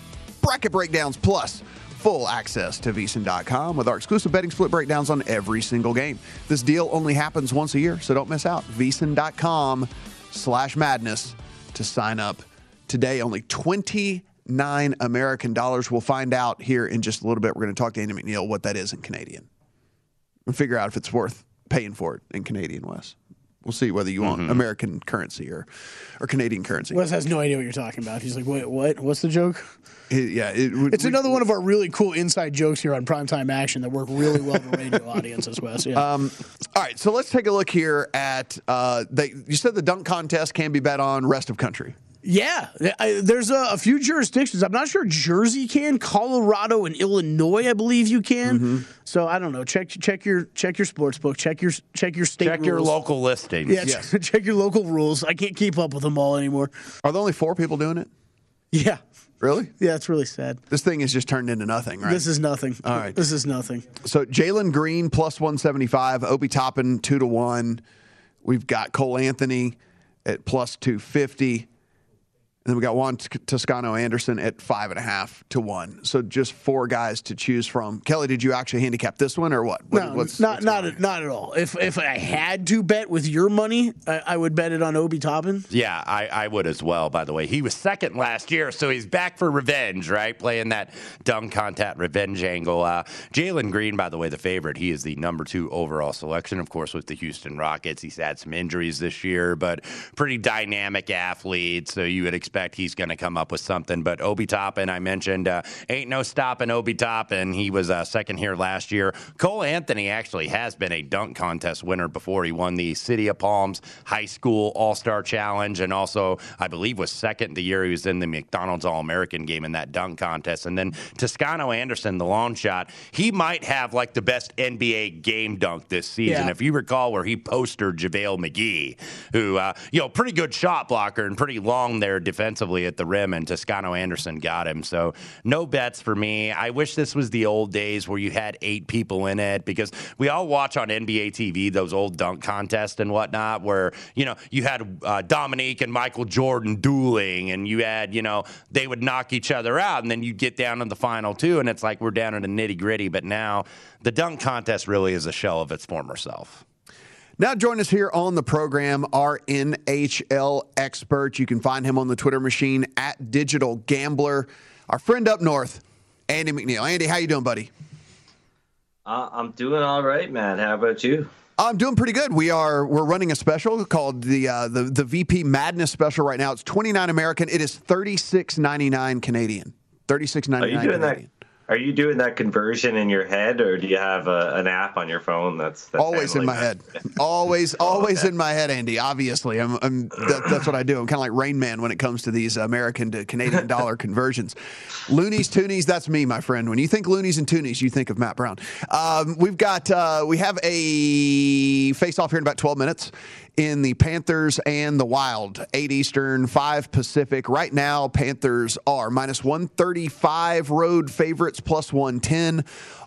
[SPEAKER 3] bracket breakdowns, plus full access to VSiN.com with our exclusive betting split breakdowns on every single game. This deal only happens once a year, so don't miss out. VSiN.com slash madness to sign up today. Only 29 American dollars. We'll find out here in just a little bit. We're going to talk to Andy McNeil what that is in Canadian and figure out if it's worth paying for it in Canadian West. We'll see whether you want American currency or or Canadian currency.
[SPEAKER 4] Wes has no idea what you're talking about. He's like, wait, what? What's the joke?
[SPEAKER 3] It- yeah, it, would-
[SPEAKER 4] It's
[SPEAKER 3] we-
[SPEAKER 4] another one of our really cool inside jokes here on Primetime Action that work really well with radio audiences, Wes. Yeah.
[SPEAKER 3] Um, all right, so let's take a look here at. Uh, they, you said the dunk contest can be bet on rest of country.
[SPEAKER 4] Yeah, I, there's a, a few jurisdictions. I'm not sure Jersey can, Colorado and Illinois, I believe you can.
[SPEAKER 3] Mm-hmm.
[SPEAKER 4] So I don't know. Check check your check your sports book. Check your check your state.
[SPEAKER 5] Check your local listings.
[SPEAKER 4] Yeah, check your local rules. I can't keep up with them all anymore.
[SPEAKER 3] Are there only four people doing it?
[SPEAKER 4] Yeah,
[SPEAKER 3] Really?
[SPEAKER 4] yeah, it's really sad.
[SPEAKER 3] This thing has just turned into nothing, right?
[SPEAKER 4] This is nothing.
[SPEAKER 3] All right.
[SPEAKER 4] this is nothing.
[SPEAKER 3] So Jalen Green plus 175, Obi Toppin 2 to 1. We've got Cole Anthony at plus 250. And then we got Juan Toscano Anderson at five and a half to one. So just four guys to choose from. Kelly, did you actually handicap this one or what? What-
[SPEAKER 4] No,
[SPEAKER 3] what's-
[SPEAKER 4] not
[SPEAKER 3] what's
[SPEAKER 4] not
[SPEAKER 3] going
[SPEAKER 4] at, not at all. If if I had to bet with your money, I, I would bet it on Obi Toppin.
[SPEAKER 5] Yeah, I, I would as well, by the way. He was second last year, so he's back for revenge, right? Playing that dunk contact revenge angle. Uh, Jalen Green, by the way, the favorite. He is the number two overall selection, of course, with the Houston Rockets. He's had some injuries this year, but pretty dynamic athlete, so you would expect he's going to come up with something. But Obi Toppin, I mentioned, uh, ain't no stopping Obi Toppin. He was uh, second here last year. Cole Anthony actually has been a dunk contest winner before. He won the City of Palms High School All Star Challenge, and also, I believe, was second the year he was in the McDonald's All American game in that dunk contest. And then Toscano Anderson, the long shot, he might have like the best NBA game dunk this season.
[SPEAKER 4] Yeah.
[SPEAKER 5] If you recall, where he postered JaVale McGee, who, uh, you know, pretty good shot blocker and pretty long there defensively at the rim, and Toscano Anderson got him. So no bets for me. I wish this was the old days where you had eight people in it because we all watch on NBA TV those old dunk contests and whatnot, where you know you had uh, Dominique and Michael Jordan dueling, and you had you know they would knock each other out, and then you'd get down to the final two, and it's like we're down in the nitty gritty. But now the dunk contest really is a shell of its former self.
[SPEAKER 3] Now, join us here on the program, our NHL expert. You can find him on the Twitter machine at Digital Gambler. Our friend up north, Andy McNeil. Andy, how you doing, buddy?
[SPEAKER 8] Uh, I'm doing all right, man. How about you?
[SPEAKER 3] I'm doing pretty good. We are we're running a special called the uh, the the VP Madness special right now. It's 29 American. It is 36.99 Canadian. 36.99
[SPEAKER 8] Are you doing that? Are you doing that conversion in your head, or do you have a, an app on your phone that's, that's
[SPEAKER 3] Always in my
[SPEAKER 8] that?
[SPEAKER 3] head. Always, always in my head, Andy. Obviously, I'm, I'm that, that's what I do. I'm kind of like Rain Man when it comes to these American to Canadian dollar conversions. Loonies, toonies, that's me, my friend. When you think loonies and toonies, you think of Matt Brown. Um, we've got uh, we have a face off here in about 12 minutes in the Panthers and the Wild, 8 Eastern, 5 Pacific. Right now, Panthers are minus 135 road favorites, plus 110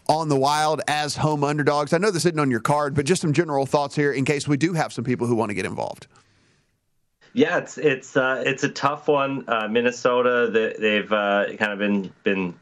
[SPEAKER 3] on the Wild as home underdogs. I know this isn't on your card, but just some general thoughts here in case we do have some people who want to get involved.
[SPEAKER 8] Yeah, it's it's uh, it's a tough one. Uh, Minnesota, they, they've uh, kind of been been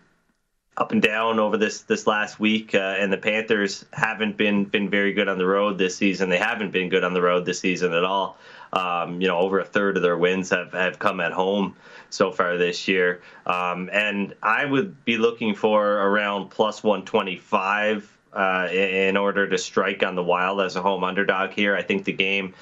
[SPEAKER 8] up and down over this this last week, uh, and the Panthers haven't been been very good on the road this season. They haven't been good on the road this season at all. Um, you know, over a third of their wins have, have come at home so far this year. Um, and I would be looking for around plus 125 uh, in in order to strike on the Wild as a home underdog here. I think the game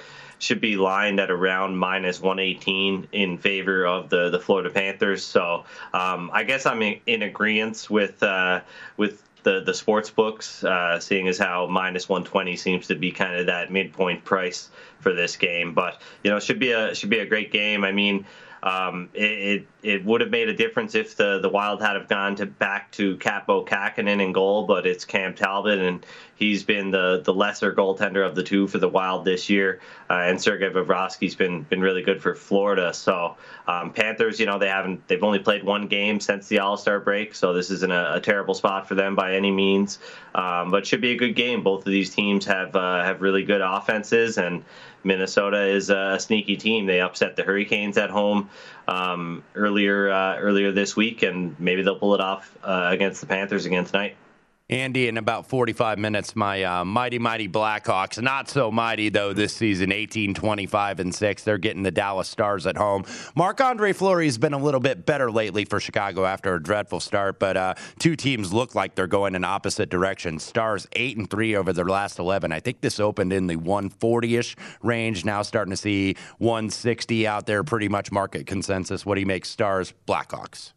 [SPEAKER 8] should be lined at around minus 118 in favor of the, the Florida Panthers. So um, I guess I'm in, in agreement with uh, with the the sports books, uh, seeing as how minus 120 seems to be kind of that midpoint price for this game. But you know, should be a should be a great game. I mean. Um, it, it it would have made a difference if the, the Wild had have gone to back to Kaapo Kahkonen in goal, but it's Cam Talbot, and he's been the, the lesser goaltender of the two for the Wild this year. Uh, and Sergei Bobrovsky's been been really good for Florida. So um, Panthers, you know, they haven't they've only played one game since the All Star break, so this isn't a, a terrible spot for them by any means. Um, but should be a good game. Both of these teams have uh, have really good offenses and. Minnesota is a sneaky team. They upset the Hurricanes at home um, earlier uh, earlier this week, and maybe they'll pull it off uh, against the Panthers again tonight.
[SPEAKER 5] Andy, in about 45 minutes, my uh, mighty, mighty Blackhawks, not so mighty though this season, 18, 25, and 6. They're getting the Dallas Stars at home. Marc Andre Fleury has been a little bit better lately for Chicago after a dreadful start, but uh, two teams look like they're going in opposite directions. Stars 8 and 3 over their last 11. I think this opened in the 140 ish range. Now starting to see 160 out there, pretty much market consensus. What do you make Stars, Blackhawks?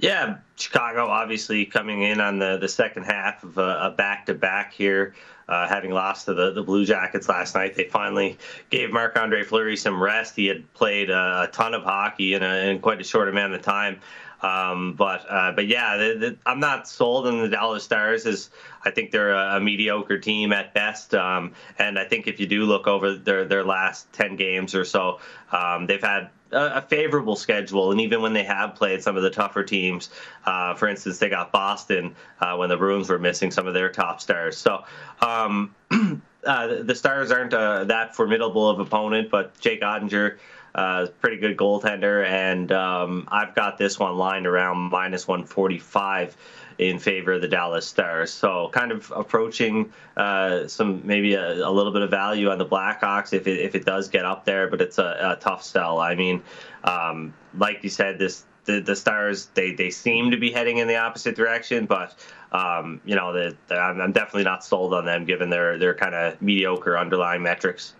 [SPEAKER 8] Yeah, Chicago obviously coming in on the, the second half of a back to back here, uh, having lost to the, the Blue Jackets last night. They finally gave Marc Andre Fleury some rest. He had played a, a ton of hockey in, a, in quite a short amount of time. Um, but uh, but yeah, the, the, I'm not sold on the Dallas Stars. As I think they're a, a mediocre team at best. Um, and I think if you do look over their their last ten games or so, um, they've had a, favorable schedule, and even when they have played some of the tougher teams, uh, for instance, they got Boston uh, when the Bruins were missing some of their top stars. So. Um, uh, the Stars aren't uh, that formidable of opponent, but Jake Oettinger uh, pretty good goaltender, and um, I've got this one lined around minus 145 in favor of the Dallas Stars. So kind of approaching uh, some maybe a, a, little bit of value on the Blackhawks if it, if it does get up there, but it's a, a tough sell. I mean, um, like you said, this the, the Stars they, they seem to be heading in the opposite direction, but um, you know the, the, I'm, I'm definitely not sold on them given their their kind of mediocre underlying metrics.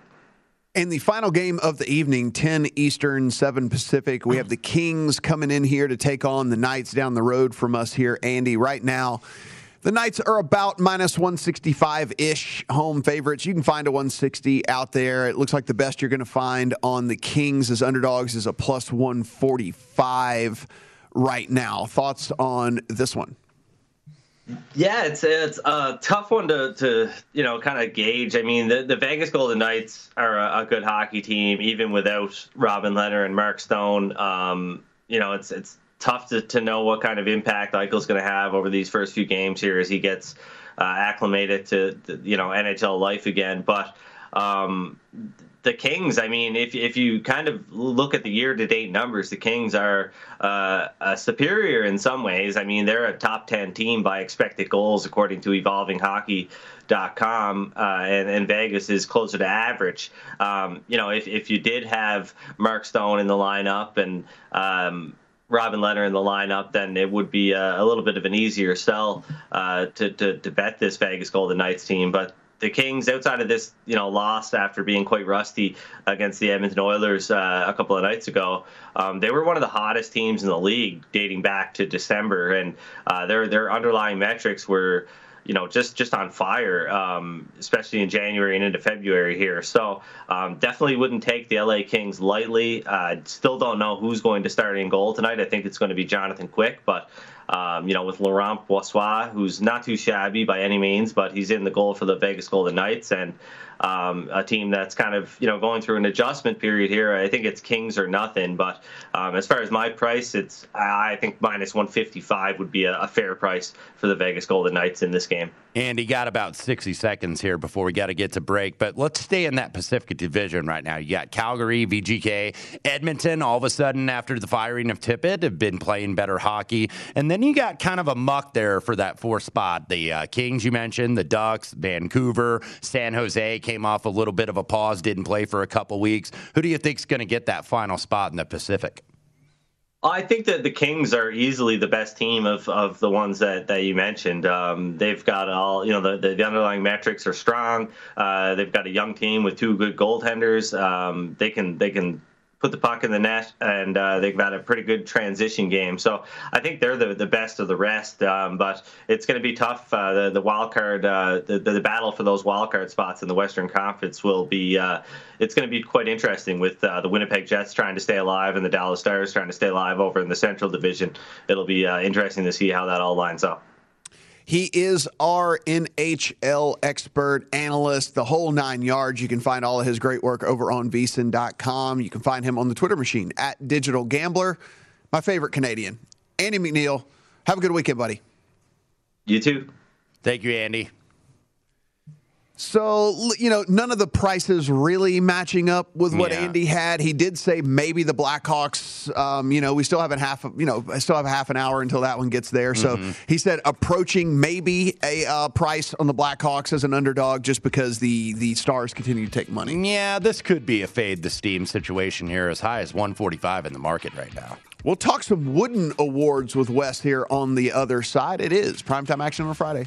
[SPEAKER 3] In the final game of the evening, 10 Eastern, 7 Pacific, we have the Kings coming in here to take on the Knights down the road from us here. Andy, right now, the Knights are about minus 165 ish home favorites. You can find a 160 out there. It looks like the best you're going to find on the Kings as underdogs is a plus 145 right now. Thoughts on this one?
[SPEAKER 8] Yeah, it's it's a tough one to, to you know kind of gauge. I mean, the, the Vegas Golden Knights are a, a good hockey team, even without Robin Lehner and Mark Stone. Um, you know, it's it's tough to, to know what kind of impact Eichel's going to have over these first few games here as he gets uh, acclimated to, to, you know NHL life again. But um, the Kings, I mean, if if you kind of look at the year-to-date numbers, the Kings are uh, uh, superior in some ways. I mean, they're a top ten team by expected goals according to EvolvingHockey.com, uh, and, and Vegas is closer to average. Um, you know, if if you did have Mark Stone in the lineup and um, Robin Lehner in the lineup, then it would be a, a little bit of an easier sell uh, to, to, to bet this Vegas Golden Knights team. But the Kings, outside of this, you know, loss after being quite rusty against the Edmonton Oilers uh, a couple of nights ago, um, they were one of the hottest teams in the league dating back to December, and uh, their their underlying metrics were, you know, just just on fire, um, especially in January and into February here. So um, definitely wouldn't take the LA Kings lightly. Uh, still don't know who's going to start in goal tonight. I think it's going to be Jonathan Quick, but um, you know, with Laurent Brossoit, who's not too shabby by any means, but he's in the goal for the Vegas Golden Knights and um, a team that's kind of you know going through an adjustment period here. I think it's Kings or nothing. But um, as far as my price, it's I think minus 155 would be a, a fair price for the Vegas Golden Knights in this game.
[SPEAKER 5] Andy got about 60 seconds here before we got to get to break, but let's stay in that Pacific Division right now. You got Calgary, VGK, Edmonton. All of a sudden, after the firing of Tippett, have been playing better hockey, and then you got kind of a muck there for that fourth spot. The uh, Kings you mentioned, the Ducks, Vancouver, San Jose came off a little bit of a pause, didn't play for a couple weeks. Who do you think is going to get that final spot in the Pacific?
[SPEAKER 8] I think that the Kings are easily the best team of, of the ones that, that you mentioned. Um, they've got all, you know, the, the underlying metrics are strong. Uh, they've got a young team with two good goaltenders. Um, they can they can put the puck in the net, and uh, they've got a pretty good transition game. So I think they're the, the best of the rest. Um, but it's going to be tough. Uh, the, the wild card, uh, the, the battle for those wild card spots in the Western Conference will be. Uh, it's going to be quite interesting with uh, the Winnipeg Jets trying to stay alive and the Dallas Stars trying to stay alive over in the Central Division. It'll be uh, interesting to see how that all lines up.
[SPEAKER 3] He is our NHL expert, analyst, the whole nine yards. You can find all of his great work over on vsin.com. You can find him on the Twitter machine at Digital Gambler. My favorite Canadian, Andy McNeil. Have a good weekend, buddy.
[SPEAKER 8] You too.
[SPEAKER 5] Thank you, Andy.
[SPEAKER 3] So, you know, none of the prices really matching up with what
[SPEAKER 5] Yeah.
[SPEAKER 3] Andy had. He did say maybe the Blackhawks, um, you know, we still have a half, of, you know, I still have half an hour until that one gets there. So
[SPEAKER 5] Mm-hmm.
[SPEAKER 3] he said approaching maybe a uh, price on the Blackhawks as an underdog just because the, the Stars continue to take money.
[SPEAKER 5] Yeah, this could be a fade the steam situation here, as high as 145 in the market right now.
[SPEAKER 3] We'll talk some wooden awards with Wes here on the other side. It is primetime action on Friday.